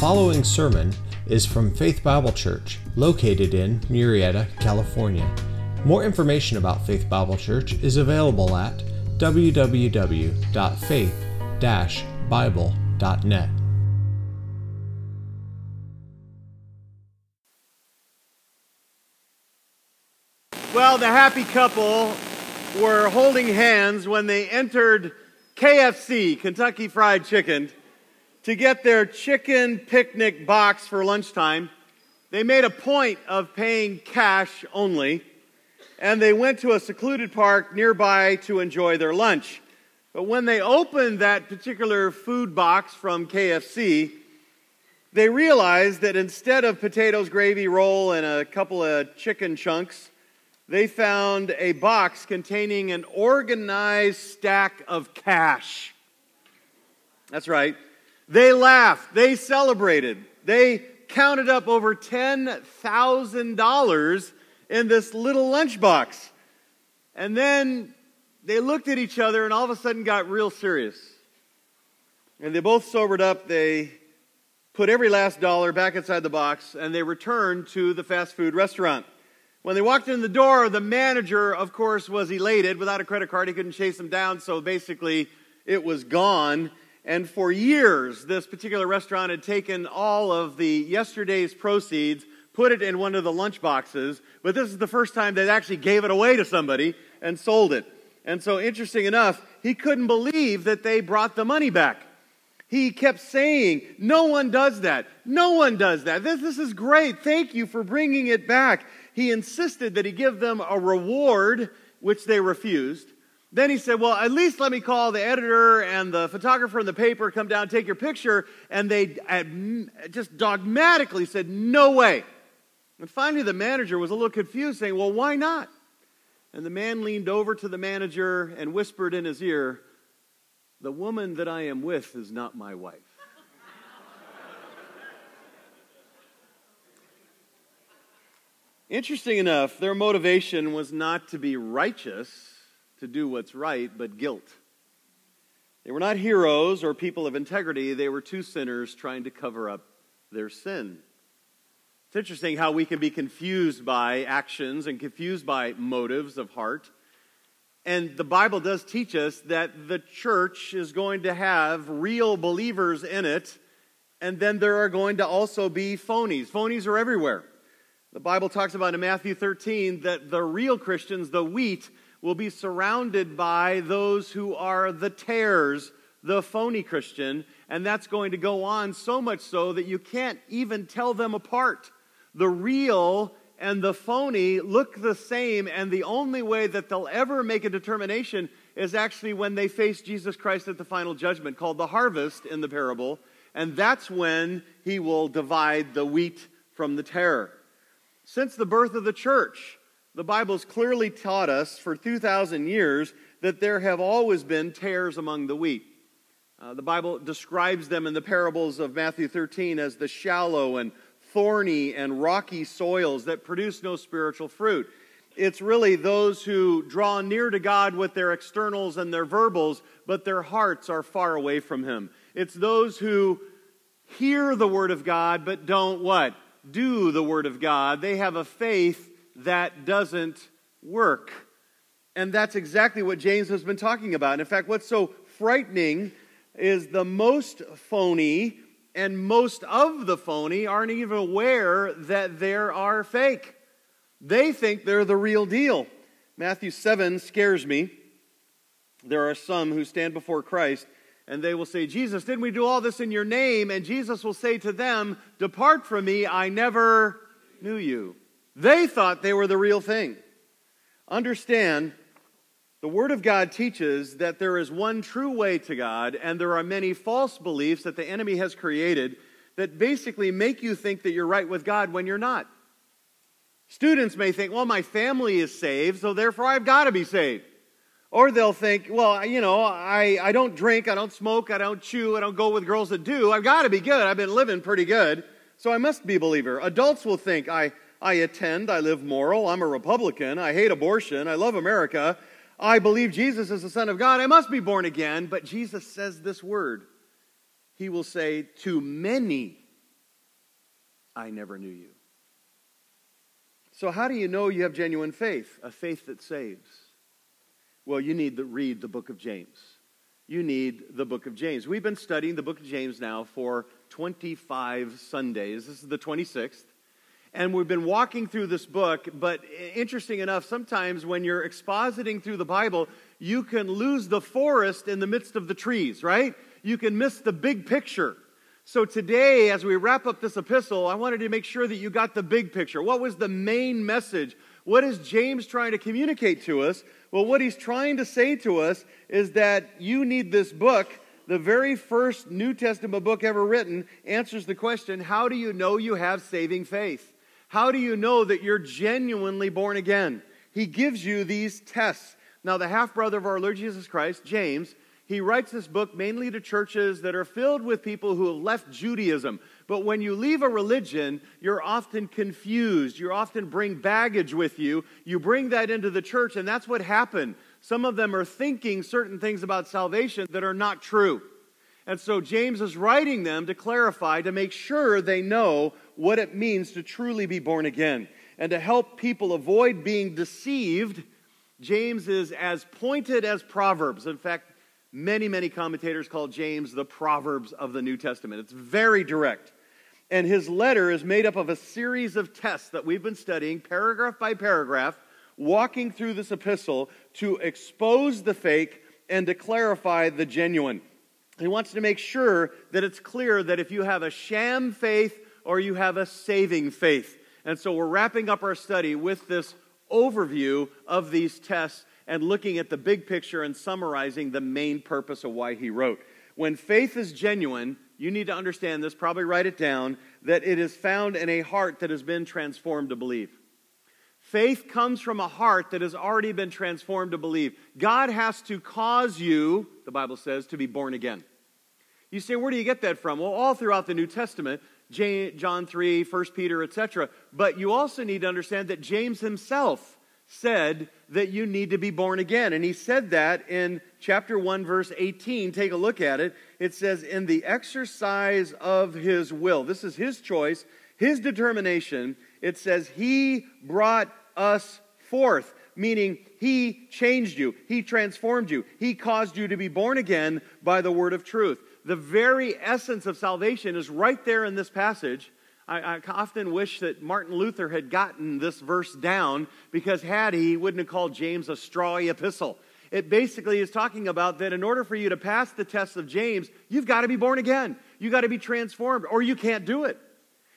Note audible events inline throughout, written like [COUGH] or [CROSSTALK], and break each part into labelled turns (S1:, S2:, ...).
S1: following sermon is from Faith Bible Church, located in Murrieta, California. More information about Faith Bible Church is available at www.faith-bible.net.
S2: Well, the happy couple were holding hands when they entered KFC, Kentucky Fried Chicken, to get their chicken picnic box for lunchtime. They made a point of paying cash only, and they went to a secluded park nearby to enjoy their lunch. But when they opened that particular food box from KFC, they realized that instead of potatoes, gravy, roll, and a couple of chicken chunks, they found a box containing an organized stack of cash. That's right. They laughed. They celebrated. They counted up over $10,000 in this little lunchbox. And then they looked at each other and all of a sudden got real serious. And they both sobered up. They put every last dollar back inside the box and they returned to the fast food restaurant. When they walked in the door, the manager, of course, was elated. Without a credit card, he couldn't chase them down, so basically it was gone. And for years, this particular restaurant had taken all of the yesterday's proceeds, put it in one of the lunch boxes, but this is the first time they actually gave it away to somebody and sold it. And so, interesting enough, he couldn't believe that they brought the money back. He kept saying, No one does that. No one does that. This, this is great. Thank you for bringing it back. He insisted that he give them a reward, which they refused. Then he said, Well, at least let me call the editor and the photographer in the paper, come down, take your picture. And they just dogmatically said, No way. And finally, the manager was a little confused, saying, Well, why not? And the man leaned over to the manager and whispered in his ear, The woman that I am with is not my wife. Interesting enough, their motivation was not to be righteous to do what's right, but guilt. They were not heroes or people of integrity. They were two sinners trying to cover up their sin. It's interesting how we can be confused by actions and confused by motives of heart. And the Bible does teach us that the church is going to have real believers in it, and then there are going to also be phonies. Phonies are everywhere. The Bible talks about in Matthew 13 that the real Christians, the wheat, will be surrounded by those who are the tares, the phony Christian, and that's going to go on so much so that you can't even tell them apart. The real and the phony look the same, and the only way that they'll ever make a determination is actually when they face Jesus Christ at the final judgment, called the harvest in the parable, and that's when he will divide the wheat from the tare. Since the birth of the church, the Bible's clearly taught us for 2,000 years that there have always been tares among the wheat. Uh, the Bible describes them in the parables of Matthew 13 as the shallow and thorny and rocky soils that produce no spiritual fruit. It's really those who draw near to God with their externals and their verbals, but their hearts are far away from Him. It's those who hear the Word of God, but don't what? Do the Word of God. They have a faith that doesn't work. And that's exactly what James has been talking about. And in fact, what's so frightening is the most phony and most of the phony aren't even aware that there are fake. They think they're the real deal. Matthew 7 scares me. There are some who stand before Christ and they will say, Jesus, didn't we do all this in your name? And Jesus will say to them, Depart from me, I never knew you. They thought they were the real thing. Understand, the Word of God teaches that there is one true way to God, and there are many false beliefs that the enemy has created that basically make you think that you're right with God when you're not. Students may think, well, my family is saved, so therefore I've got to be saved. Or they'll think, well, you know, I, I don't drink, I don't smoke, I don't chew, I don't go with girls that do. I've got to be good. I've been living pretty good, so I must be a believer. Adults will think, I, I attend, I live moral, I'm a Republican, I hate abortion, I love America, I believe Jesus is the Son of God, I must be born again. But Jesus says this word. He will say, To many I never knew you. So, how do you know you have genuine faith? A faith that saves. Well, you need to read the book of James. You need the book of James. We've been studying the book of James now for 25 Sundays. This is the 26th. And we've been walking through this book, but interesting enough, sometimes when you're expositing through the Bible, you can lose the forest in the midst of the trees, right? You can miss the big picture. So today, as we wrap up this epistle, I wanted to make sure that you got the big picture. What was the main message? What is James trying to communicate to us? Well, what he's trying to say to us is that you need this book. The very first New Testament book ever written answers the question how do you know you have saving faith? How do you know that you're genuinely born again? He gives you these tests. Now, the half brother of our Lord Jesus Christ, James, he writes this book mainly to churches that are filled with people who have left Judaism. But when you leave a religion, you're often confused. You often bring baggage with you. You bring that into the church, and that's what happened. Some of them are thinking certain things about salvation that are not true. And so James is writing them to clarify, to make sure they know what it means to truly be born again. And to help people avoid being deceived, James is as pointed as Proverbs. In fact, Many, many commentators call James the Proverbs of the New Testament. It's very direct. And his letter is made up of a series of tests that we've been studying, paragraph by paragraph, walking through this epistle to expose the fake and to clarify the genuine. He wants to make sure that it's clear that if you have a sham faith or you have a saving faith. And so we're wrapping up our study with this overview of these tests and looking at the big picture and summarizing the main purpose of why he wrote. When faith is genuine, you need to understand this, probably write it down, that it is found in a heart that has been transformed to believe. Faith comes from a heart that has already been transformed to believe. God has to cause you, the Bible says, to be born again. You say, where do you get that from? Well, all throughout the New Testament, John 3, 1 Peter, etc. But you also need to understand that James himself said that you need to be born again. And he said that in chapter 1, verse 18. Take a look at it. It says, In the exercise of his will, this is his choice, his determination. It says, He brought us forth, meaning he changed you, he transformed you, he caused you to be born again by the word of truth. The very essence of salvation is right there in this passage. I, I, often wish that Martin Luther had gotten this verse down because had he, he wouldn't have called James a strawy epistle. It basically is talking about that in order for you to pass the test of James, you've got to be born again. You've got to be transformed, or you can't do it.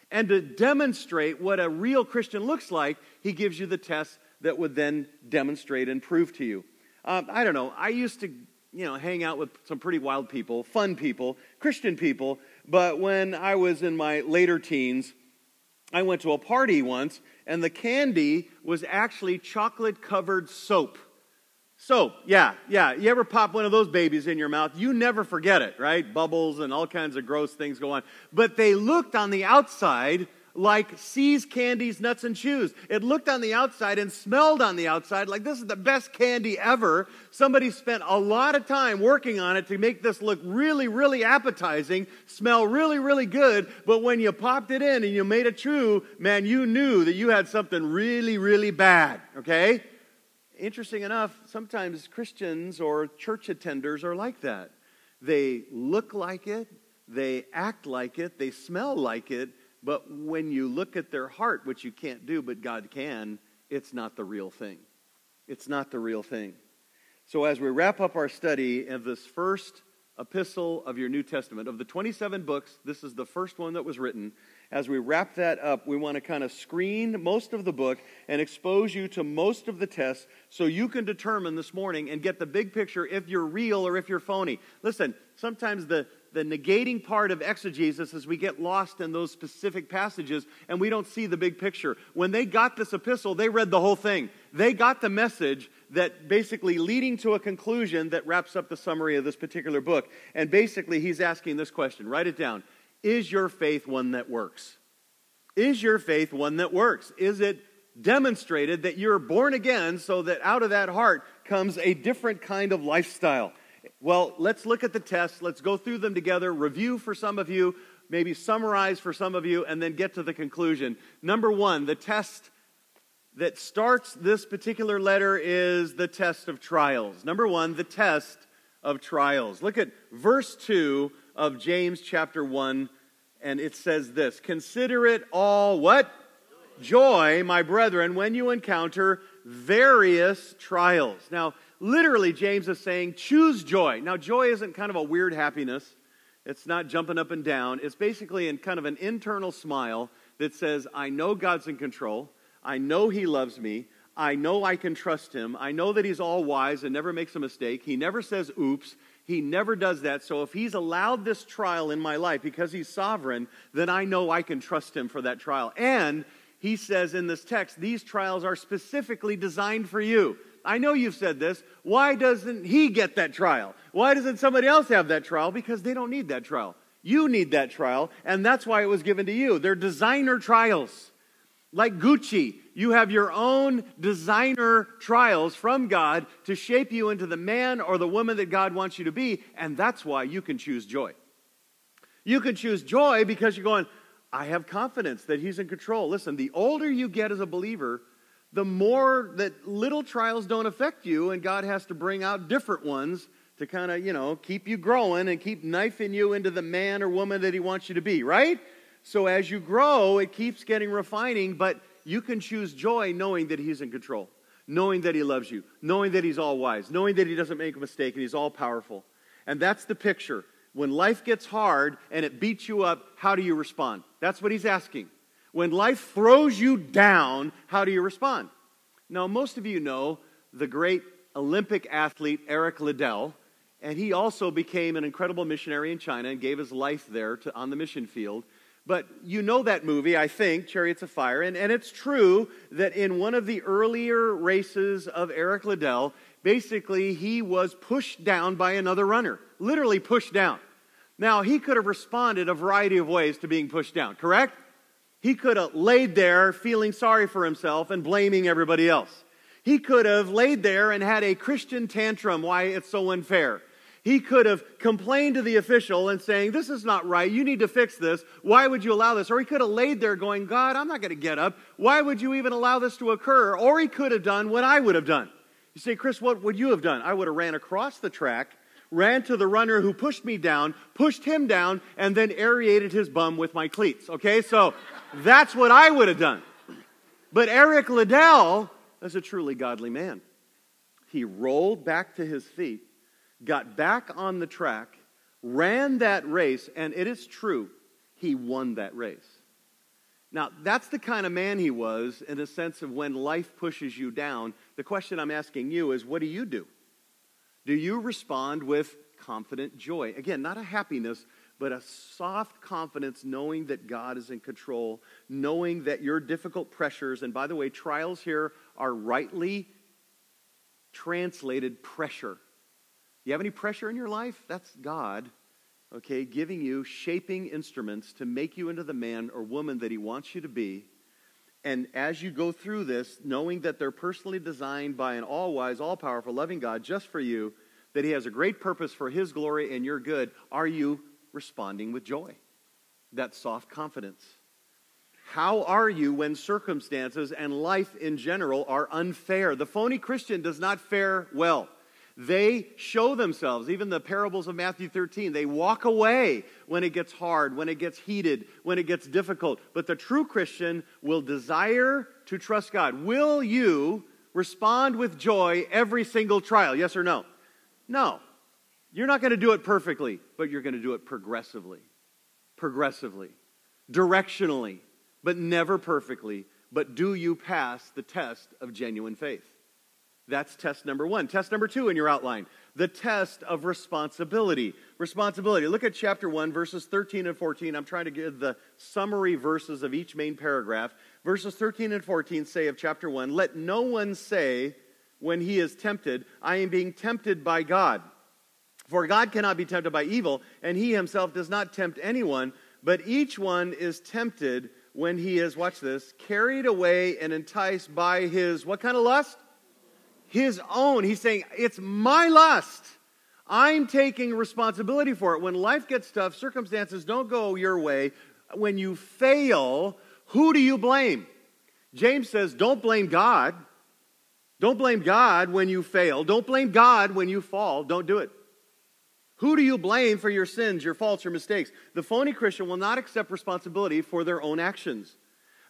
S2: And to demonstrate what a real Christian looks like, he gives you the test that would then demonstrate and prove to you. Um, I don't know. I used to, you know, hang out with some pretty wild people, fun people, Christian people but when I was in my later teens, I went to a party once, and the candy was actually chocolate covered soap. Soap, yeah, yeah. You ever pop one of those babies in your mouth? You never forget it, right? Bubbles and all kinds of gross things go on. But they looked on the outside like See's candies, nuts, and chews. It looked on the outside and smelled on the outside like this is the best candy ever. Somebody spent a lot of time working on it to make this look really, really appetizing, smell really, really good. But when you popped it in and you made a chew, man, you knew that you had something really, really bad, okay? Interesting enough, sometimes Christians or church attenders are like that. They look like it, they act like it, they smell like it, but when you look at their heart, which you can't do, but God can, it's not the real thing. It's not the real thing. So, as we wrap up our study of this first epistle of your New Testament, of the 27 books, this is the first one that was written. As we wrap that up, we want to kind of screen most of the book and expose you to most of the tests so you can determine this morning and get the big picture if you're real or if you're phony. Listen, sometimes the, the negating part of exegesis is we get lost in those specific passages and we don't see the big picture. When they got this epistle, they read the whole thing. They got the message that basically leading to a conclusion that wraps up the summary of this particular book. And basically, he's asking this question write it down. Is your faith one that works? Is your faith one that works? Is it demonstrated that you're born again so that out of that heart comes a different kind of lifestyle? Well, let's look at the tests. Let's go through them together, review for some of you, maybe summarize for some of you, and then get to the conclusion. Number one, the test that starts this particular letter is the test of trials. Number one, the test of trials. Look at verse 2 of James chapter 1, and it says this Consider it all what? Joy, my brethren, when you encounter various trials. Now, literally, James is saying, choose joy. Now, joy isn't kind of a weird happiness, it's not jumping up and down. It's basically in kind of an internal smile that says, I know God's in control. I know He loves me. I know I can trust Him. I know that He's all wise and never makes a mistake. He never says oops. He never does that. So if He's allowed this trial in my life because He's sovereign, then I know I can trust Him for that trial. And He says in this text, these trials are specifically designed for you. I know you've said this. Why doesn't He get that trial? Why doesn't somebody else have that trial? Because they don't need that trial. You need that trial, and that's why it was given to you. They're designer trials. Like Gucci, you have your own designer trials from God to shape you into the man or the woman that God wants you to be, and that's why you can choose joy. You can choose joy because you're going, I have confidence that He's in control. Listen, the older you get as a believer, the more that little trials don't affect you, and God has to bring out different ones to kind of, you know, keep you growing and keep knifing you into the man or woman that He wants you to be, right? So as you grow, it keeps getting refining, but you can choose joy knowing that He's in control, knowing that He loves you, knowing that He's all wise, knowing that He doesn't make a mistake and He's all powerful. And that's the picture. When life gets hard and it beats you up, how do you respond? That's what He's asking. When life throws you down, how do you respond? Now, most of you know the great Olympic athlete Eric Liddell, and he also became an incredible missionary in China and gave his life there to, on the mission field. But you know that movie, I think, Chariots of Fire. And, and it's true that in one of the earlier races of Eric Liddell, basically he was pushed down by another runner. Literally pushed down. Now, he could have responded a variety of ways to being pushed down, correct? He could have laid there feeling sorry for himself and blaming everybody else. He could have laid there and had a Christian tantrum why it's so unfair. He could have complained to the official and saying, This is not right. You need to fix this. Why would you allow this? Or he could have laid there going, God, I'm not going to get up. Why would you even allow this to occur? Or he could have done what I would have done. You say, Chris, what would you have done? I would have ran across the track, ran to the runner who pushed me down, pushed him down, and then aerated his bum with my cleats. Okay, so that's what I would have done. But Eric Liddell is a truly godly man. He rolled back to his feet got back on the track, ran that race, and it is true, he won that race. Now, that's the kind of man he was in the sense of when life pushes you down. The question I'm asking you is what do you do? Do you respond with confident joy? Again, not a happiness, but a soft confidence knowing that God is in control, knowing that your difficult pressures, and by the way, trials here are rightly translated pressure. You have any pressure in your life? That's God, okay, giving you, shaping instruments to make you into the man or woman that He wants you to be. And as you go through this, knowing that they're personally designed by an all wise, all powerful, loving God just for you, that He has a great purpose for His glory and your good, are you responding with joy? That soft confidence. How are you when circumstances and life in general are unfair? The phony Christian does not fare well. They show themselves, even the parables of Matthew 13, they walk away when it gets hard, when it gets heated, when it gets difficult. But the true Christian will desire to trust God. Will you respond with joy every single trial? Yes or no? No. You're not going to do it perfectly, but you're going to do it progressively. Progressively. Directionally, but never perfectly. But do you pass the test of genuine faith? That's test number one. Test number two in your outline the test of responsibility. Responsibility. Look at chapter 1, verses 13 and 14. I'm trying to give the summary verses of each main paragraph. Verses 13 and 14 say of chapter 1 Let no one say when he is tempted, I am being tempted by God. For God cannot be tempted by evil, and he himself does not tempt anyone, but each one is tempted when he is, watch this, carried away and enticed by his, what kind of lust? His own. He's saying, It's my lust. I'm taking responsibility for it. When life gets tough, circumstances don't go your way. When you fail, who do you blame? James says, don't blame God. Don't blame God when you fail. Don't blame God when you fall. Don't do it. Who do you blame for your sins, your faults, your mistakes? The phony Christian will not accept responsibility for their own actions.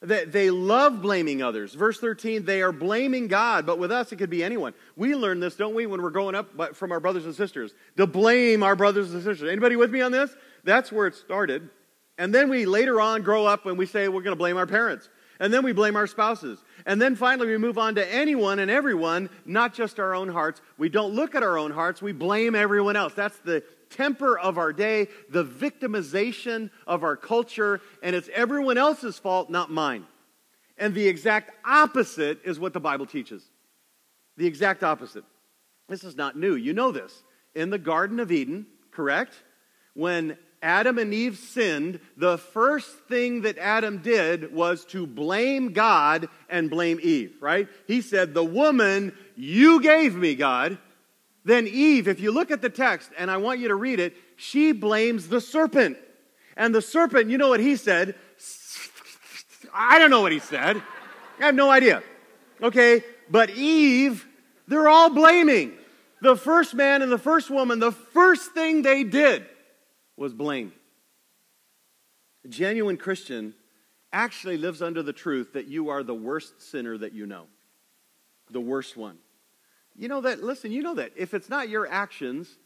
S2: They, they love blaming others. Verse 13, they are blaming God, but with us it could be anyone. We learn this, don't we, when we're growing up from our brothers and sisters, to blame our brothers and sisters. Anybody with me on this? That's where it started. And then we later on grow up and we say we're going to blame our parents. And then we blame our spouses. And then finally we move on to anyone and everyone, not just our own hearts. We don't look at our own hearts, we blame everyone else. That's the temper of our day, the victimization of our culture, and it's everyone else's fault, not mine. And the exact opposite is what the Bible teaches. The exact opposite. This is not new. You know this. In the Garden of Eden, correct? When Adam and Eve sinned, the first thing that Adam did was to blame God and blame Eve, right? He said, The woman you gave me, God. Then Eve, if you look at the text, and I want you to read it, she blames the serpent. And the serpent, you know what he said? I don't know what he said. I have no idea. Okay, but Eve, they're all blaming. The first man and the first woman, the first thing they did was blame. A genuine Christian actually lives under the truth that you are the worst sinner that you know, the worst one. You know that, listen, you know that. If it's not your actions,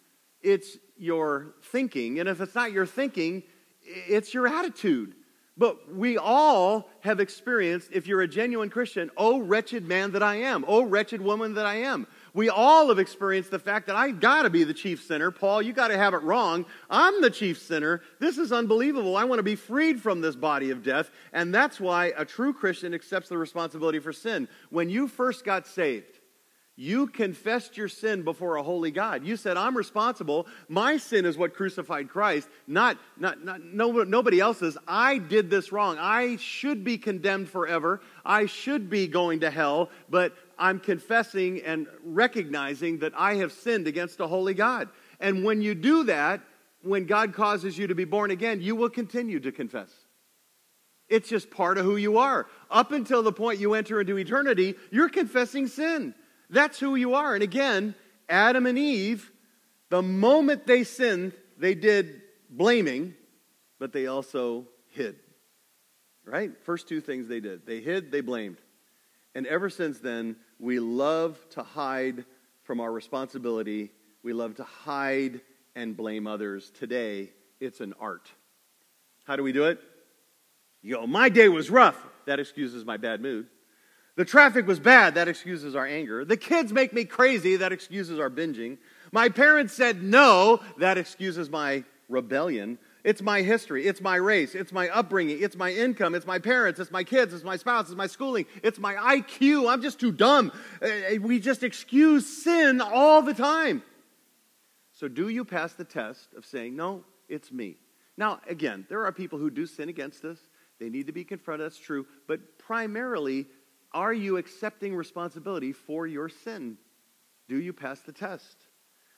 S2: it's your thinking. And if it's not your thinking, it's your attitude. But we all have experienced, if you're a genuine Christian, oh, wretched man that I am, oh, wretched woman that I am. We all have experienced the fact that I got to be the chief sinner. Paul, you got to have it wrong. I'm the chief sinner. This is unbelievable. I want to be freed from this body of death. And that's why a true Christian accepts the responsibility for sin. When you first got saved, you confessed your sin before a holy God. You said, I'm responsible. My sin is what crucified Christ, not, not, not no, nobody else's. I did this wrong. I should be condemned forever. I should be going to hell, but I'm confessing and recognizing that I have sinned against a holy God. And when you do that, when God causes you to be born again, you will continue to confess. It's just part of who you are. Up until the point you enter into eternity, you're confessing sin. That's who you are. And again, Adam and Eve, the moment they sinned, they did blaming, but they also hid. Right? First two things they did they hid, they blamed. And ever since then, we love to hide from our responsibility. We love to hide and blame others. Today, it's an art. How do we do it? Yo, my day was rough. That excuses my bad mood. The traffic was bad. That excuses our anger. The kids make me crazy. That excuses our binging. My parents said no. That excuses my rebellion. It's my history. It's my race. It's my upbringing. It's my income. It's my parents. It's my kids. It's my spouse. It's my schooling. It's my IQ. I'm just too dumb. Uh, uh, we just excuse sin all the time. So, do you pass the test of saying, no, it's me? Now, again, there are people who do sin against us. They need to be confronted. That's true. But primarily, are you accepting responsibility for your sin? Do you pass the test?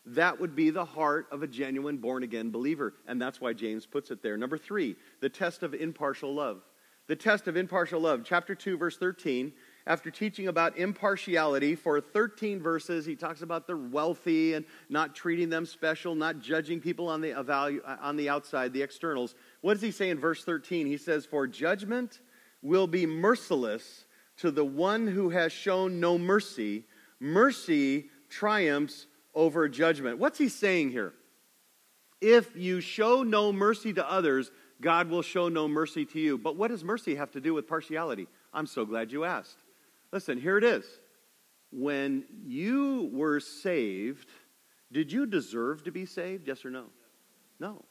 S2: That would be the heart of a genuine born again believer. And that's why James puts it there. Number three, the test of impartial love. The test of impartial love. Chapter 2, verse 13. After teaching about impartiality for 13 verses, he talks about the wealthy and not treating them special, not judging people on the, on the outside, the externals. What does he say in verse 13? He says, For judgment will be merciless to the one who has shown no mercy. Mercy triumphs over judgment. What's he saying here? If you show no mercy to others, God will show no mercy to you. But what does mercy have to do with partiality? I'm so glad you asked. Listen, here it is. When you were saved, did you deserve to be saved? Yes or no? No.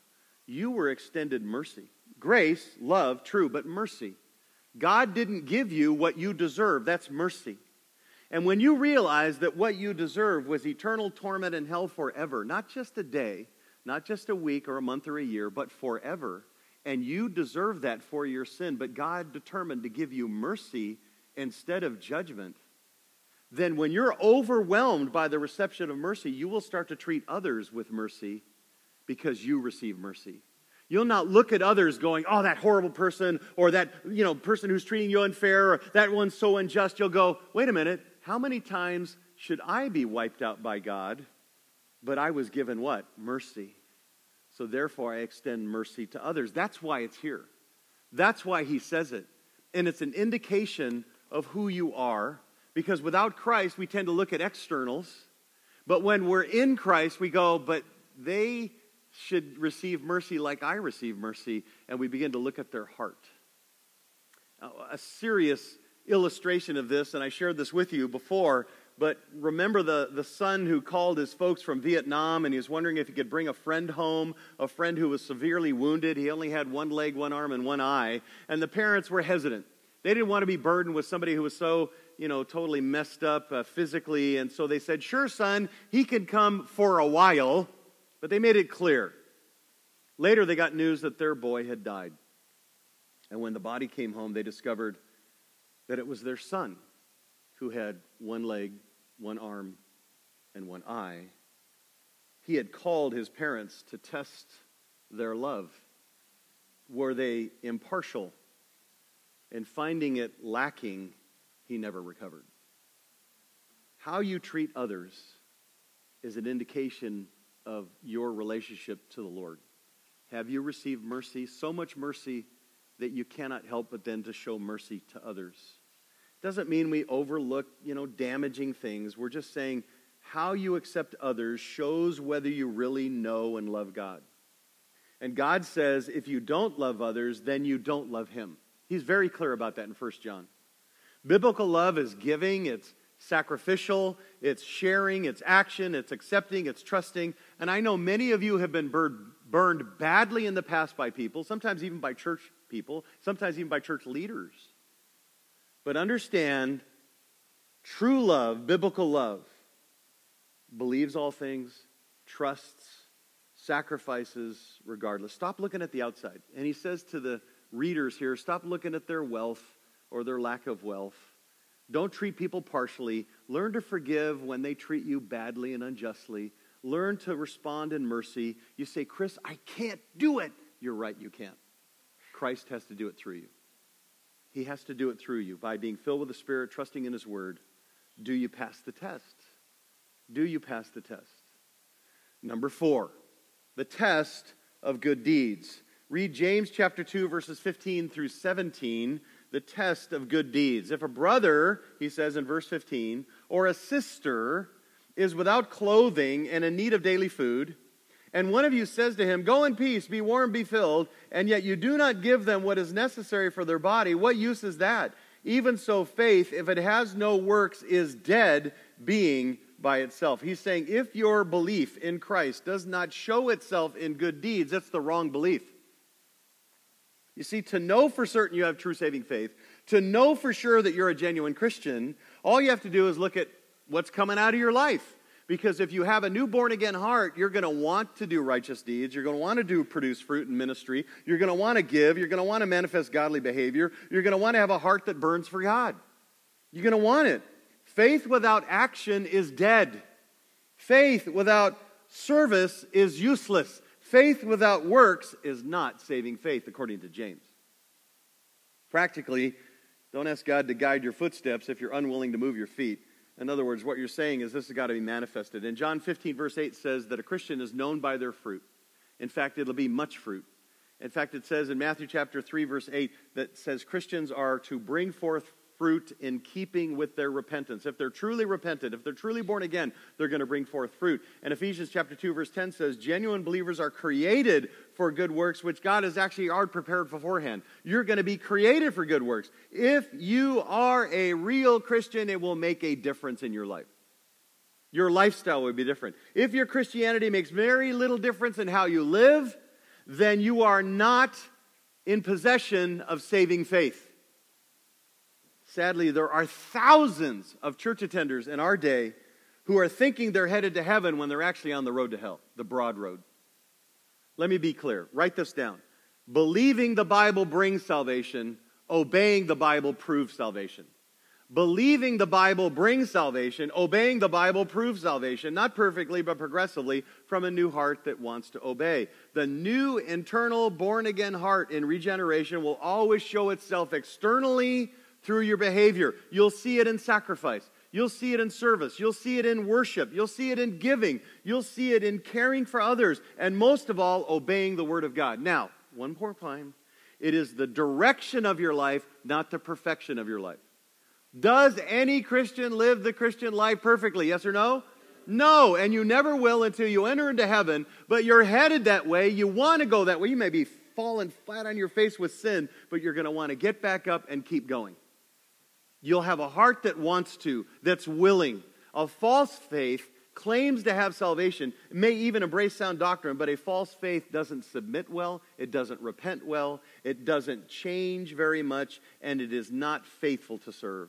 S2: You were extended mercy. Grace, love, true, but mercy. God didn't give you what you deserve. That's mercy. And when you realize that what you deserve was eternal torment in hell forever, not just a day, not just a week or a month or a year, but forever, and you deserve that for your sin, but God determined to give you mercy instead of judgment, then when you're overwhelmed by the reception of mercy, you will start to treat others with mercy because you receive mercy. You'll not look at others going, oh, that horrible person, or that you know, person who's treating you unfair, or that one's so unjust. You'll go, wait a minute, how many times should I be wiped out by God? But I was given what? Mercy. So therefore, I extend mercy to others. That's why it's here. That's why he says it. And it's an indication of who you are, because without Christ, we tend to look at externals. But when we're in Christ, we go, but they should receive mercy like I receive mercy, and we begin to look at their heart. A serious illustration of this, and I shared this with you before, but remember the, the son who called his folks from Vietnam and he was wondering if he could bring a friend home, a friend who was severely wounded. He only had one leg, one arm, and one eye. And the parents were hesitant. They didn't want to be burdened with somebody who was so, you know, totally messed up uh, physically. And so they said, Sure, son, he can come for a while. But they made it clear. Later, they got news that their boy had died. And when the body came home, they discovered that it was their son who had one leg, one arm, and one eye. He had called his parents to test their love. Were they impartial? And finding it lacking, he never recovered. How you treat others is an indication of your relationship to the Lord? Have you received mercy? So much mercy that you cannot help but then to show mercy to others. Doesn't mean we overlook, you know, damaging things. We're just saying how you accept others shows whether you really know and love God. And God says if you don't love others, then you don't love him. He's very clear about that in 1 John. Biblical love is giving, it's sacrificial, it's sharing, it's action, it's accepting, it's trusting. And I know many of you have been burned badly in the past by people, sometimes even by church people, sometimes even by church leaders. But understand true love, biblical love, believes all things, trusts, sacrifices regardless. Stop looking at the outside. And he says to the readers here stop looking at their wealth or their lack of wealth don't treat people partially. Learn to forgive when they treat you badly and unjustly. Learn to respond in mercy. You say, Chris, I can't do it. You're right, you can't. Christ has to do it through you. He has to do it through you by being filled with the Spirit, trusting in His Word. Do you pass the test? Do you pass the test? Number four, the test of good deeds. Read James chapter 2, verses 15 through 17 the test of good deeds. If a brother, he says in verse 15, or a sister is without clothing and in need of daily food, and one of you says to him, Go in peace, be warm, be filled, and yet you do not give them what is necessary for their body, what use is that? Even so, faith, if it has no works, is dead, being by itself. He's saying if your belief in Christ does not show itself in good deeds, that's the wrong belief. You see, to know for certain you have true saving faith, to know for sure that you're a genuine Christian, all you have to do is look at what's coming out of your life. Because if you have a new born again heart, you're going to want to do righteous deeds. You're going to want to do produce fruit in ministry. You're going to want to give. You're going to want to manifest godly behavior. You're going to want to have a heart that burns for God. You're going to want it. Faith without action is dead. Faith without service is useless. Faith without works is not saving faith, according to James. Practically, don't ask God to guide your footsteps if you're unwilling to move your feet. In other words, what you're saying is this has got to be manifested. And John 15, verse 8 says that a Christian is known by their fruit. In fact, it'll be much fruit. In fact, it says in Matthew chapter 3, verse 8, that says Christians are to bring forth fruit in keeping with their repentance. If they're truly repentant, if they're truly born again, they're going to bring forth fruit. And Ephesians chapter 2 verse 10 says, "Genuine believers are created for good works which God has actually already prepared beforehand." You're going to be created for good works. If you are a real Christian, it will make a difference in your life. Your lifestyle will be different. If your Christianity makes very little difference in how you live, then you are not in possession of saving faith. Sadly, there are thousands of church attenders in our day who are thinking they're headed to heaven when they're actually on the road to hell, the broad road. Let me be clear. Write this down. Believing the Bible brings salvation, obeying the Bible proves salvation. Believing the Bible brings salvation. Obeying the Bible proves salvation, not perfectly, but progressively, from a new heart that wants to obey. The new internal born again heart in regeneration will always show itself externally through your behavior. You'll see it in sacrifice. You'll see it in service. You'll see it in worship. You'll see it in giving. You'll see it in caring for others. And most of all, obeying the Word of God. Now, one more time. It is the direction of your life, not the perfection of your life. Does any Christian live the Christian life perfectly? Yes or no? No, and you never will until you enter into heaven, but you're headed that way. You want to go that way. You may be falling flat on your face with sin, but you're going to want to get back up and keep going. You'll have a heart that wants to, that's willing. A false faith claims to have salvation, may even embrace sound doctrine, but a false faith doesn't submit well, it doesn't repent well, it doesn't change very much, and it is not faithful to serve.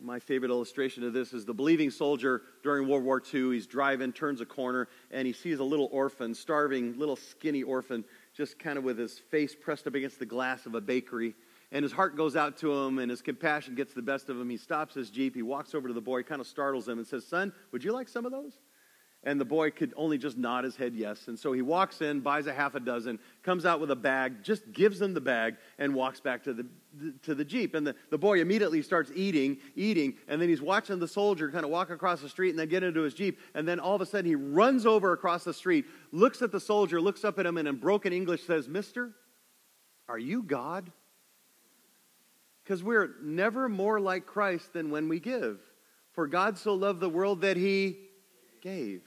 S2: My favorite illustration of this is the believing soldier during World War II. He's driving, turns a corner, and he sees a little orphan, starving, little skinny orphan, just kind of with his face pressed up against the glass of a bakery. And his heart goes out to him, and his compassion gets the best of him. He stops his Jeep, he walks over to the boy, kind of startles him, and says, Son, would you like some of those? And the boy could only just nod his head yes. And so he walks in, buys a half a dozen, comes out with a bag, just gives them the bag, and walks back to the, to the Jeep. And the, the boy immediately starts eating, eating, and then he's watching the soldier kind of walk across the street and then get into his Jeep. And then all of a sudden he runs over across the street, looks at the soldier, looks up at him, and in broken English says, Mister, are you God? Because we're never more like Christ than when we give. For God so loved the world that he gave.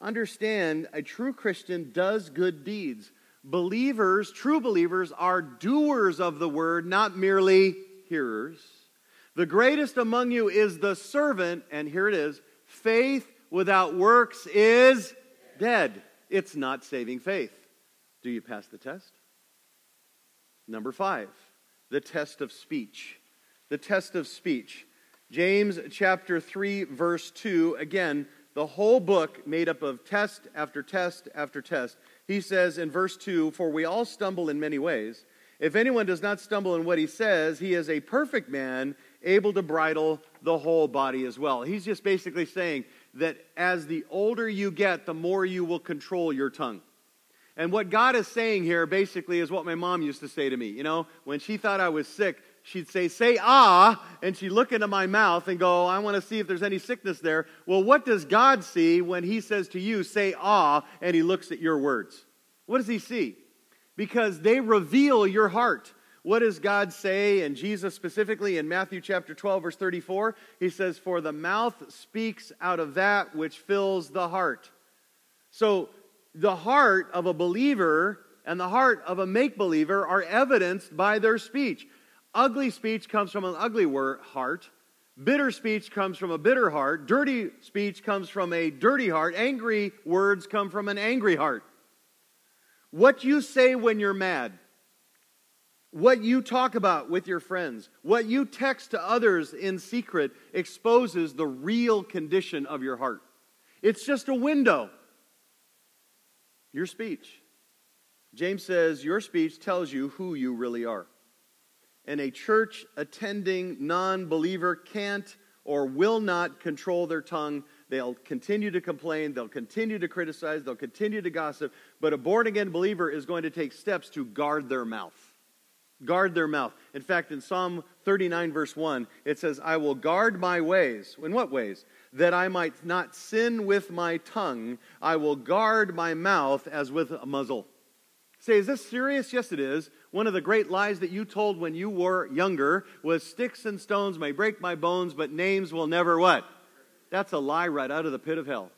S2: Understand, a true Christian does good deeds. Believers, true believers, are doers of the word, not merely hearers. The greatest among you is the servant, and here it is faith without works is dead. It's not saving faith. Do you pass the test? Number five, the test of speech. The test of speech. James chapter 3, verse 2, again, the whole book made up of test after test after test. He says in verse 2 For we all stumble in many ways. If anyone does not stumble in what he says, he is a perfect man, able to bridle the whole body as well. He's just basically saying that as the older you get, the more you will control your tongue. And what God is saying here basically is what my mom used to say to me. You know, when she thought I was sick, she'd say, Say ah, and she'd look into my mouth and go, I want to see if there's any sickness there. Well, what does God see when He says to you, Say ah, and He looks at your words? What does He see? Because they reveal your heart. What does God say, and Jesus specifically in Matthew chapter 12, verse 34? He says, For the mouth speaks out of that which fills the heart. So, the heart of a believer and the heart of a make believer are evidenced by their speech. Ugly speech comes from an ugly heart. Bitter speech comes from a bitter heart. Dirty speech comes from a dirty heart. Angry words come from an angry heart. What you say when you're mad, what you talk about with your friends, what you text to others in secret exposes the real condition of your heart. It's just a window. Your speech. James says your speech tells you who you really are and a church attending non believer can't or will not control their tongue. They'll continue to complain, they'll continue to criticize, they'll continue to gossip, but a born again believer is going to take steps to guard their mouth. Guard their mouth. In fact, in Psalm 39, verse 1, it says, I will guard my ways. In what ways? That I might not sin with my tongue. I will guard my mouth as with a muzzle. Say, is this serious? Yes, it is. One of the great lies that you told when you were younger was sticks and stones may break my bones, but names will never what? That's a lie right out of the pit of hell.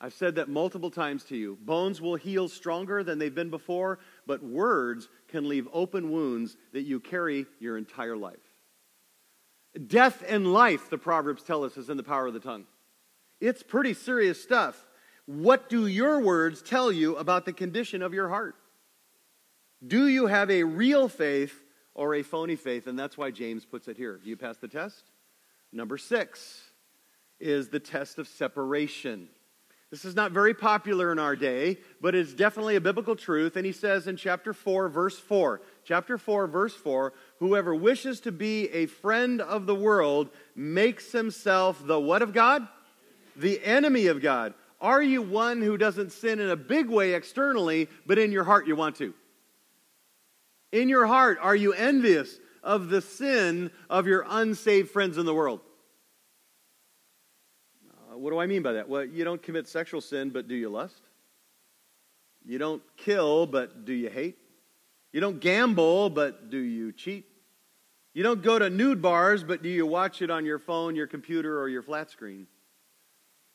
S2: I've said that multiple times to you. Bones will heal stronger than they've been before, but words can leave open wounds that you carry your entire life. Death and life, the Proverbs tell us, is in the power of the tongue. It's pretty serious stuff. What do your words tell you about the condition of your heart? Do you have a real faith or a phony faith? And that's why James puts it here. Do you pass the test? Number six is the test of separation. This is not very popular in our day, but it's definitely a biblical truth. And he says in chapter 4, verse 4, chapter 4, verse 4, whoever wishes to be a friend of the world makes himself the what of God? The enemy of God. Are you one who doesn't sin in a big way externally, but in your heart you want to? In your heart, are you envious of the sin of your unsaved friends in the world? What do I mean by that? Well, you don't commit sexual sin, but do you lust? You don't kill, but do you hate? You don't gamble, but do you cheat? You don't go to nude bars, but do you watch it on your phone, your computer, or your flat screen?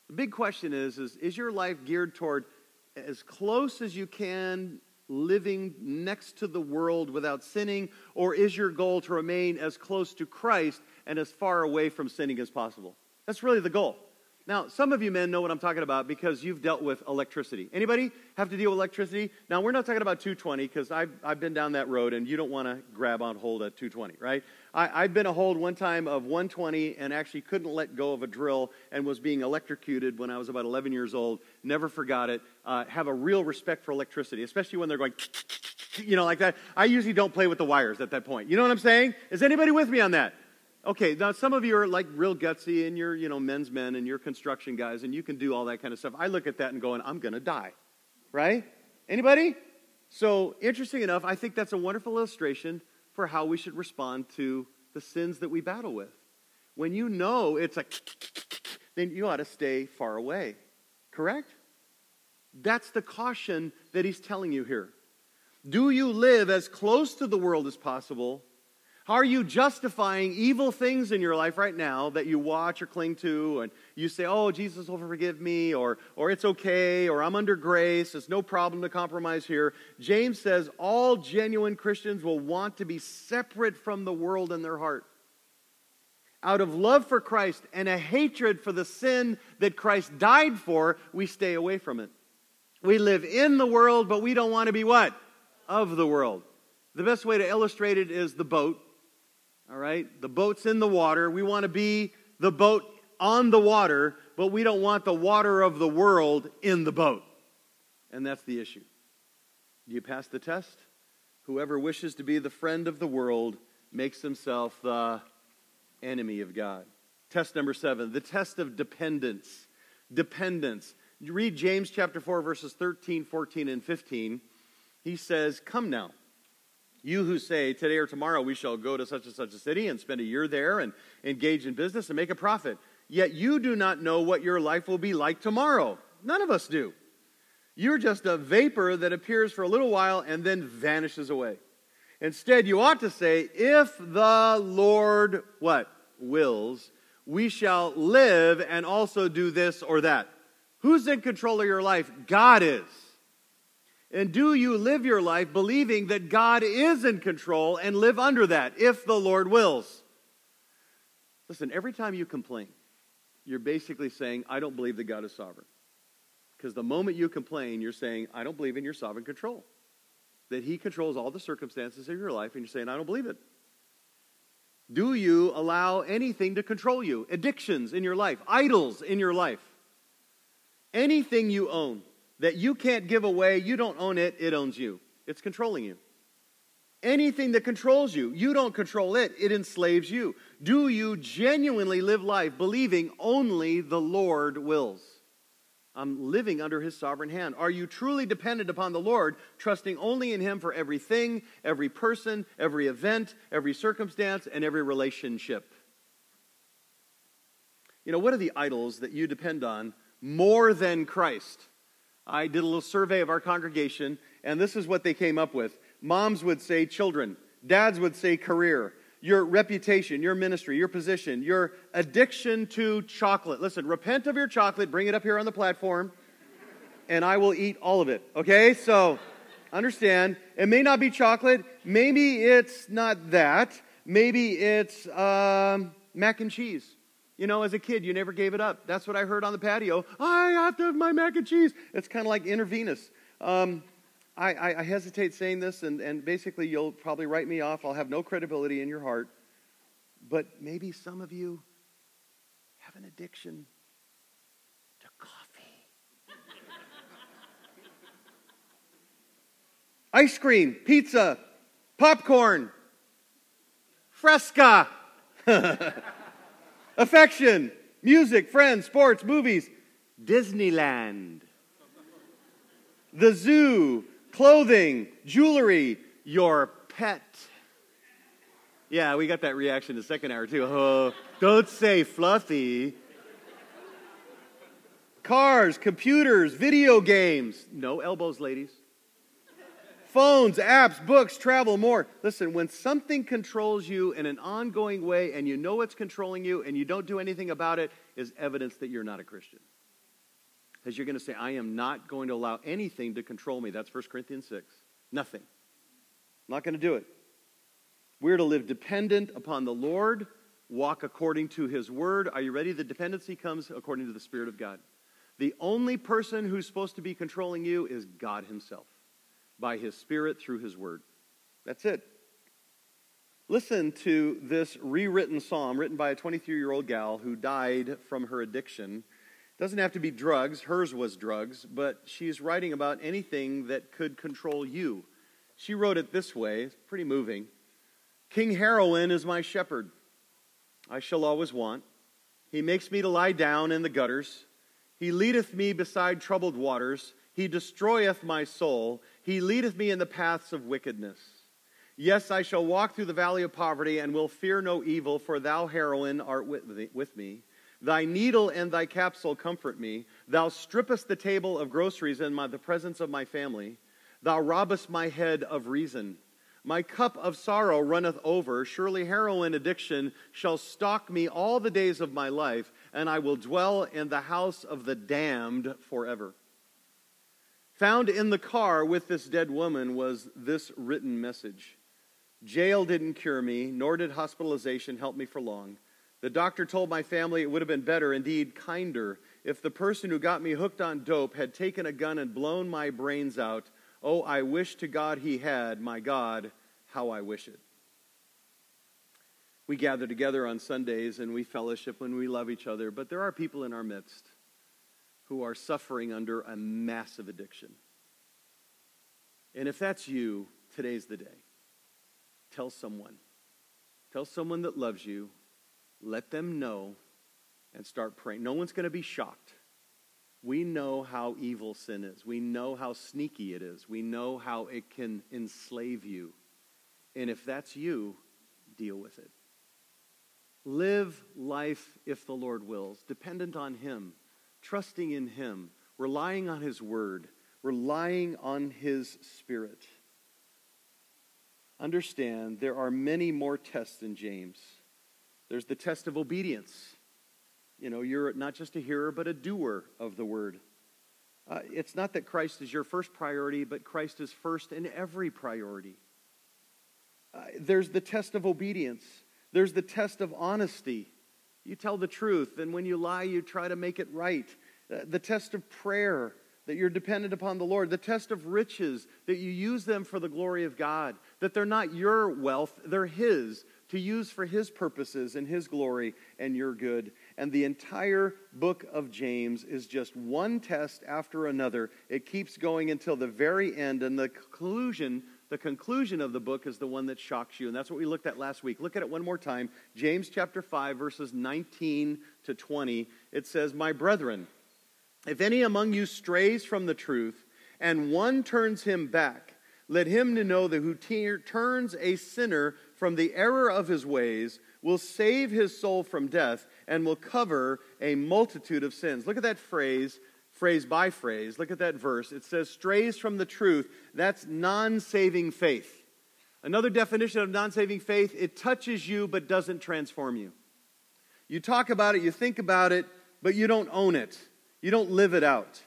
S2: The big question is, is is your life geared toward as close as you can living next to the world without sinning, or is your goal to remain as close to Christ and as far away from sinning as possible? That's really the goal. Now, some of you men know what I'm talking about because you've dealt with electricity. Anybody have to deal with electricity? Now, we're not talking about 220 because I've, I've been down that road and you don't want to grab on hold at 220, right? I, have been a hold one time of 120 and actually couldn't let go of a drill and was being electrocuted when I was about 11 years old. Never forgot it. Uh, have a real respect for electricity, especially when they're going, [SNIFFS] you know, like that. I usually don't play with the wires at that point. You know what I'm saying? Is anybody with me on that? Okay, now some of you are like real gutsy and you're, you know, men's men and you're construction guys and you can do all that kind of stuff. I look at that and going, I'm going to die. Right? Anybody? So, interesting enough, I think that's a wonderful illustration for how we should respond to the sins that we battle with. When you know it's a [LAUGHS] then you ought to stay far away. Correct? That's the caution that he's telling you here. Do you live as close to the world as possible how are you justifying evil things in your life right now that you watch or cling to and you say, oh, Jesus will forgive me, or, or it's okay, or I'm under grace, it's no problem to compromise here? James says all genuine Christians will want to be separate from the world in their heart. Out of love for Christ and a hatred for the sin that Christ died for, we stay away from it. We live in the world, but we don't want to be what? Of the world. The best way to illustrate it is the boat. All right? The boat's in the water. We want to be the boat on the water, but we don't want the water of the world in the boat. And that's the issue. Do you pass the test? Whoever wishes to be the friend of the world makes himself the enemy of God. Test number seven the test of dependence. Dependence. Read James chapter 4, verses 13, 14, and 15. He says, Come now. You who say, today or tomorrow we shall go to such and such a city and spend a year there and engage in business and make a profit. Yet you do not know what your life will be like tomorrow. None of us do. You're just a vapor that appears for a little while and then vanishes away. Instead, you ought to say, if the Lord, what? Wills, we shall live and also do this or that. Who's in control of your life? God is. And do you live your life believing that God is in control and live under that if the Lord wills? Listen, every time you complain, you're basically saying, I don't believe that God is sovereign. Because the moment you complain, you're saying, I don't believe in your sovereign control. That He controls all the circumstances of your life, and you're saying, I don't believe it. Do you allow anything to control you? Addictions in your life, idols in your life, anything you own that you can't give away, you don't own it, it owns you. It's controlling you. Anything that controls you, you don't control it, it enslaves you. Do you genuinely live life believing only the Lord wills? I'm living under his sovereign hand. Are you truly dependent upon the Lord, trusting only in him for everything, every person, every event, every circumstance, and every relationship? You know, what are the idols that you depend on more than Christ? I did a little survey of our congregation, and this is what they came up with. Moms would say children, dads would say career, your reputation, your ministry, your position, your addiction to chocolate. Listen, repent of your chocolate, bring it up here on the platform, and I will eat all of it. Okay? So, understand, it may not be chocolate, maybe it's not that, maybe it's um, mac and cheese. You know, as a kid, you never gave it up. That's what I heard on the patio. I have to have my mac and cheese. It's kind of like intravenous. Um, I, I, I, hesitate saying this, and, and basically, you'll probably write me off. I'll have no credibility in your heart. But maybe some of you have an addiction to coffee, [LAUGHS] ice cream, pizza, popcorn, fresca. [LAUGHS] affection, music, friends, sports, movies, Disneyland, the zoo, clothing, jewelry, your pet. Yeah, we got that reaction the second hour too. Oh, don't say fluffy. Cars, computers, video games. No elbows, ladies. Phones, apps, books, travel, more. Listen, when something controls you in an ongoing way and you know it's controlling you and you don't do anything about it, is evidence that you're not a Christian. Because you're going to say, I am not going to allow anything to control me. That's 1 Corinthians 6. Nothing. I'm not going to do it. We're to live dependent upon the Lord, walk according to his word. Are you ready? The dependency comes according to the Spirit of God. The only person who's supposed to be controlling you is God himself by his Spirit through his word. That's it. Listen to this rewritten psalm written by a 23 year old gal who died from her addiction. Doesn't have to be drugs, hers was drugs, but she's writing about anything that could control you. She wrote it this way, it's pretty moving. King Heroin is my shepherd. I shall always want. He makes me to lie down in the gutters. He leadeth me beside troubled waters. He destroyeth my soul. He leadeth me in the paths of wickedness. Yes, I shall walk through the valley of poverty and will fear no evil, for thou, heroin, art with me. Thy needle and thy capsule comfort me. Thou strippest the table of groceries in my, the presence of my family. Thou robbest my head of reason. My cup of sorrow runneth over. Surely heroin addiction shall stalk me all the days of my life, and I will dwell in the house of the damned forever. Found in the car with this dead woman was this written message Jail didn't cure me, nor did hospitalization help me for long. The doctor told my family it would have been better, indeed kinder, if the person who got me hooked on dope had taken a gun and blown my brains out Oh, I wish to God he had. My God, how I wish it. We gather together on Sundays and we fellowship when we love each other, but there are people in our midst who are suffering under a massive addiction. And if that's you, today's the day. Tell someone. Tell someone that loves you. Let them know and start praying. No one's going to be shocked. We know how evil sin is. We know how sneaky it is. We know how it can enslave you. And if that's you, deal with it. Live life, if the Lord wills, dependent on Him, trusting in Him, relying on His Word, relying on His Spirit. Understand there are many more tests in James. There's the test of obedience. You know, you're not just a hearer, but a doer of the word. Uh, it's not that Christ is your first priority, but Christ is first in every priority. Uh, there's the test of obedience, there's the test of honesty. You tell the truth, and when you lie, you try to make it right. Uh, the test of prayer, that you're dependent upon the Lord. The test of riches, that you use them for the glory of God. That they're not your wealth, they're His, to use for His purposes and His glory and your good. And the entire book of James is just one test after another. It keeps going until the very end. And the conclusion, the conclusion of the book is the one that shocks you. And that's what we looked at last week. Look at it one more time. James chapter 5, verses 19 to 20. It says, My brethren, if any among you strays from the truth, and one turns him back, let him know that who turns a sinner from the error of his ways will save his soul from death and will cover a multitude of sins. Look at that phrase, phrase by phrase. Look at that verse. It says, strays from the truth. That's non saving faith. Another definition of non saving faith it touches you but doesn't transform you. You talk about it, you think about it, but you don't own it. You don't live it out.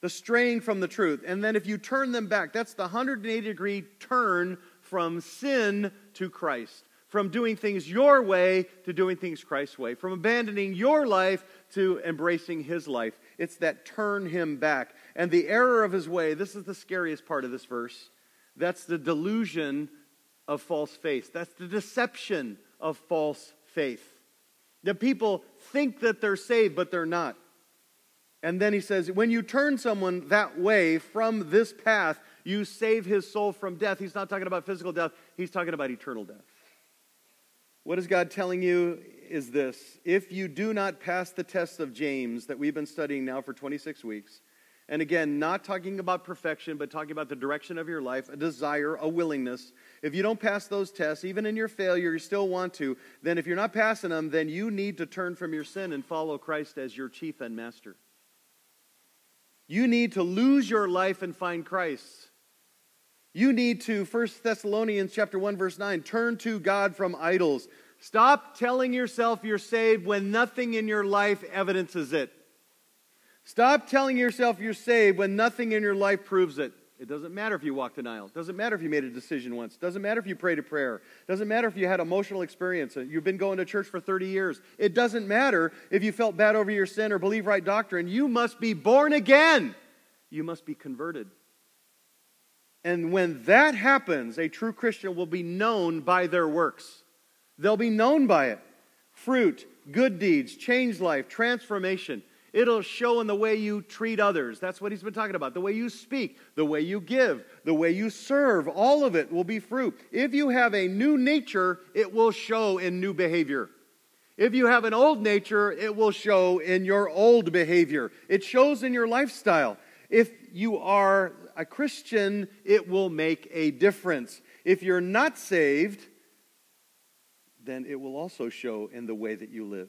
S2: The straying from the truth. And then if you turn them back, that's the 180 degree turn from sin to Christ from doing things your way to doing things Christ's way, from abandoning your life to embracing his life. It's that turn him back. And the error of his way, this is the scariest part of this verse. That's the delusion of false faith. That's the deception of false faith. The people think that they're saved, but they're not. And then he says, when you turn someone that way from this path, You save his soul from death. He's not talking about physical death, he's talking about eternal death. What is God telling you is this if you do not pass the test of James that we've been studying now for 26 weeks, and again, not talking about perfection, but talking about the direction of your life, a desire, a willingness. If you don't pass those tests, even in your failure, you still want to, then if you're not passing them, then you need to turn from your sin and follow Christ as your chief and master. You need to lose your life and find Christ. You need to, 1 Thessalonians chapter 1, verse 9, turn to God from idols. Stop telling yourself you're saved when nothing in your life evidences it. Stop telling yourself you're saved when nothing in your life proves it. It doesn't matter if you walked an aisle. It doesn't matter if you made a decision once. It doesn't matter if you prayed a prayer. It doesn't matter if you had emotional experience. You've been going to church for 30 years. It doesn't matter if you felt bad over your sin or believe right doctrine. You must be born again. You must be converted. And when that happens, a true Christian will be known by their works. They'll be known by it. Fruit, good deeds, change life, transformation. It'll show in the way you treat others. That's what he's been talking about. The way you speak, the way you give, the way you serve. All of it will be fruit. If you have a new nature, it will show in new behavior. If you have an old nature, it will show in your old behavior. It shows in your lifestyle. If you are a Christian, it will make a difference. If you're not saved, then it will also show in the way that you live.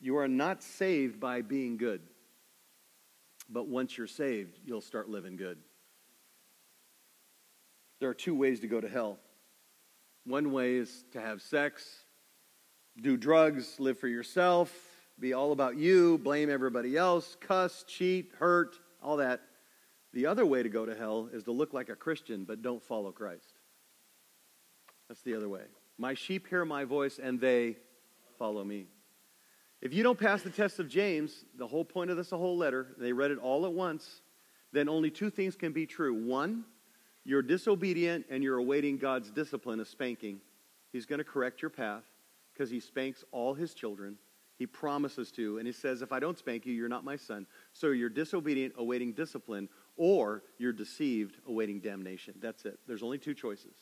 S2: You are not saved by being good. But once you're saved, you'll start living good. There are two ways to go to hell. One way is to have sex, do drugs, live for yourself, be all about you, blame everybody else, cuss, cheat, hurt, all that. The other way to go to hell is to look like a Christian but don't follow Christ. That's the other way. My sheep hear my voice and they follow me. If you don't pass the test of James, the whole point of this whole letter, they read it all at once, then only two things can be true. One, you're disobedient and you're awaiting God's discipline of spanking. He's going to correct your path because he spanks all his children. He promises to, and he says, If I don't spank you, you're not my son. So you're disobedient, awaiting discipline, or you're deceived, awaiting damnation. That's it. There's only two choices.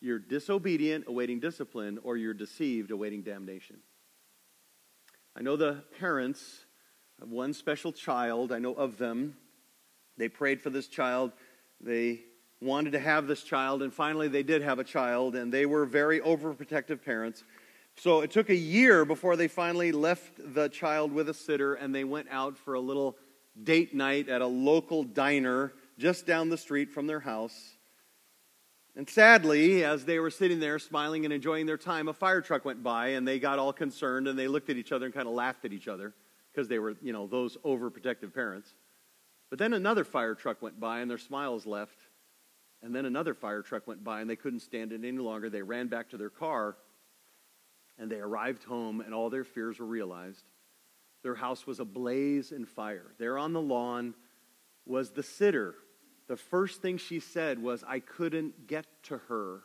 S2: You're disobedient, awaiting discipline, or you're deceived, awaiting damnation. I know the parents of one special child, I know of them. They prayed for this child. They wanted to have this child, and finally they did have a child, and they were very overprotective parents. So it took a year before they finally left the child with a sitter and they went out for a little date night at a local diner just down the street from their house. And sadly, as they were sitting there smiling and enjoying their time, a fire truck went by and they got all concerned and they looked at each other and kind of laughed at each other because they were, you know, those overprotective parents. But then another fire truck went by and their smiles left. And then another fire truck went by and they couldn't stand it any longer. They ran back to their car and they arrived home and all their fears were realized. Their house was ablaze in fire. There on the lawn was the sitter the first thing she said was, I couldn't get to her.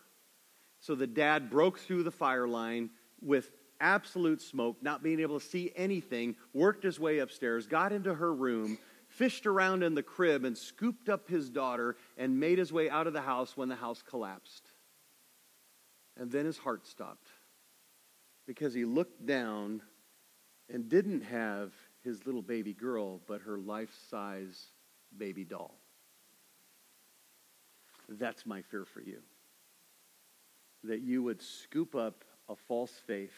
S2: So the dad broke through the fire line with absolute smoke, not being able to see anything, worked his way upstairs, got into her room, fished around in the crib, and scooped up his daughter and made his way out of the house when the house collapsed. And then his heart stopped because he looked down and didn't have his little baby girl, but her life size baby doll. That's my fear for you. That you would scoop up a false faith,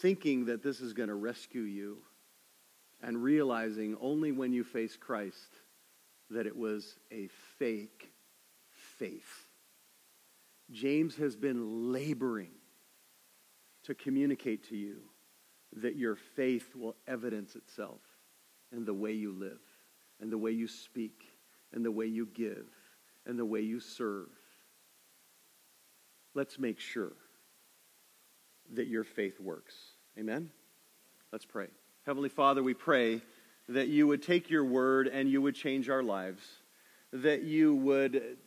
S2: thinking that this is going to rescue you, and realizing only when you face Christ that it was a fake faith. James has been laboring to communicate to you that your faith will evidence itself in the way you live, and the way you speak, and the way you give, and the way you serve. Let's make sure that your faith works. Amen? Let's pray. Heavenly Father, we pray that you would take your word and you would change our lives, that you would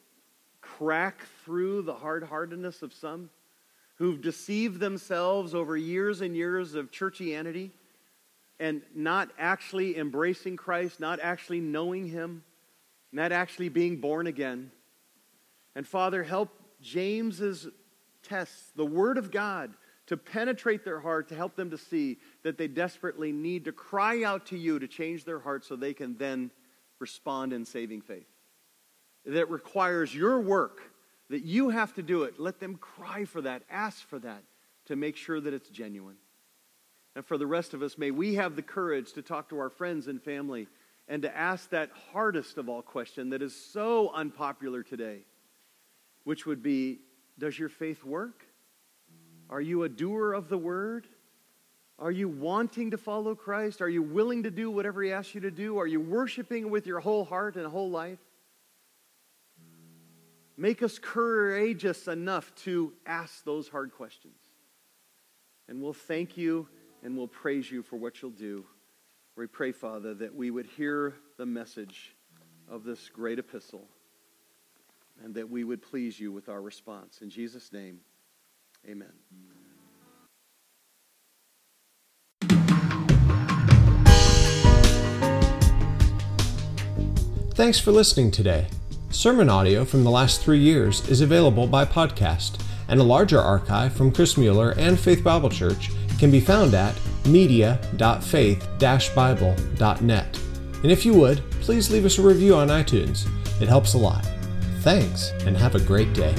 S2: crack through the hard heartedness of some who've deceived themselves over years and years of churchianity and not actually embracing Christ, not actually knowing Him and that actually being born again. And Father, help James's tests, the Word of God, to penetrate their heart, to help them to see that they desperately need to cry out to you to change their heart so they can then respond in saving faith. That requires your work, that you have to do it. Let them cry for that, ask for that, to make sure that it's genuine. And for the rest of us, may we have the courage to talk to our friends and family and to ask that hardest of all question that is so unpopular today, which would be Does your faith work? Are you a doer of the word? Are you wanting to follow Christ? Are you willing to do whatever He asks you to do? Are you worshiping with your whole heart and whole life? Make us courageous enough to ask those hard questions. And we'll thank you and we'll praise you for what you'll do. We pray, Father, that we would hear the message of this great epistle and that we would please you with our response. In Jesus' name, amen.
S1: Thanks for listening today. Sermon audio from the last three years is available by podcast, and a larger archive from Chris Mueller and Faith Bible Church can be found at media.faith-bible.net. And if you would, please leave us a review on iTunes. It helps a lot. Thanks, and have a great day.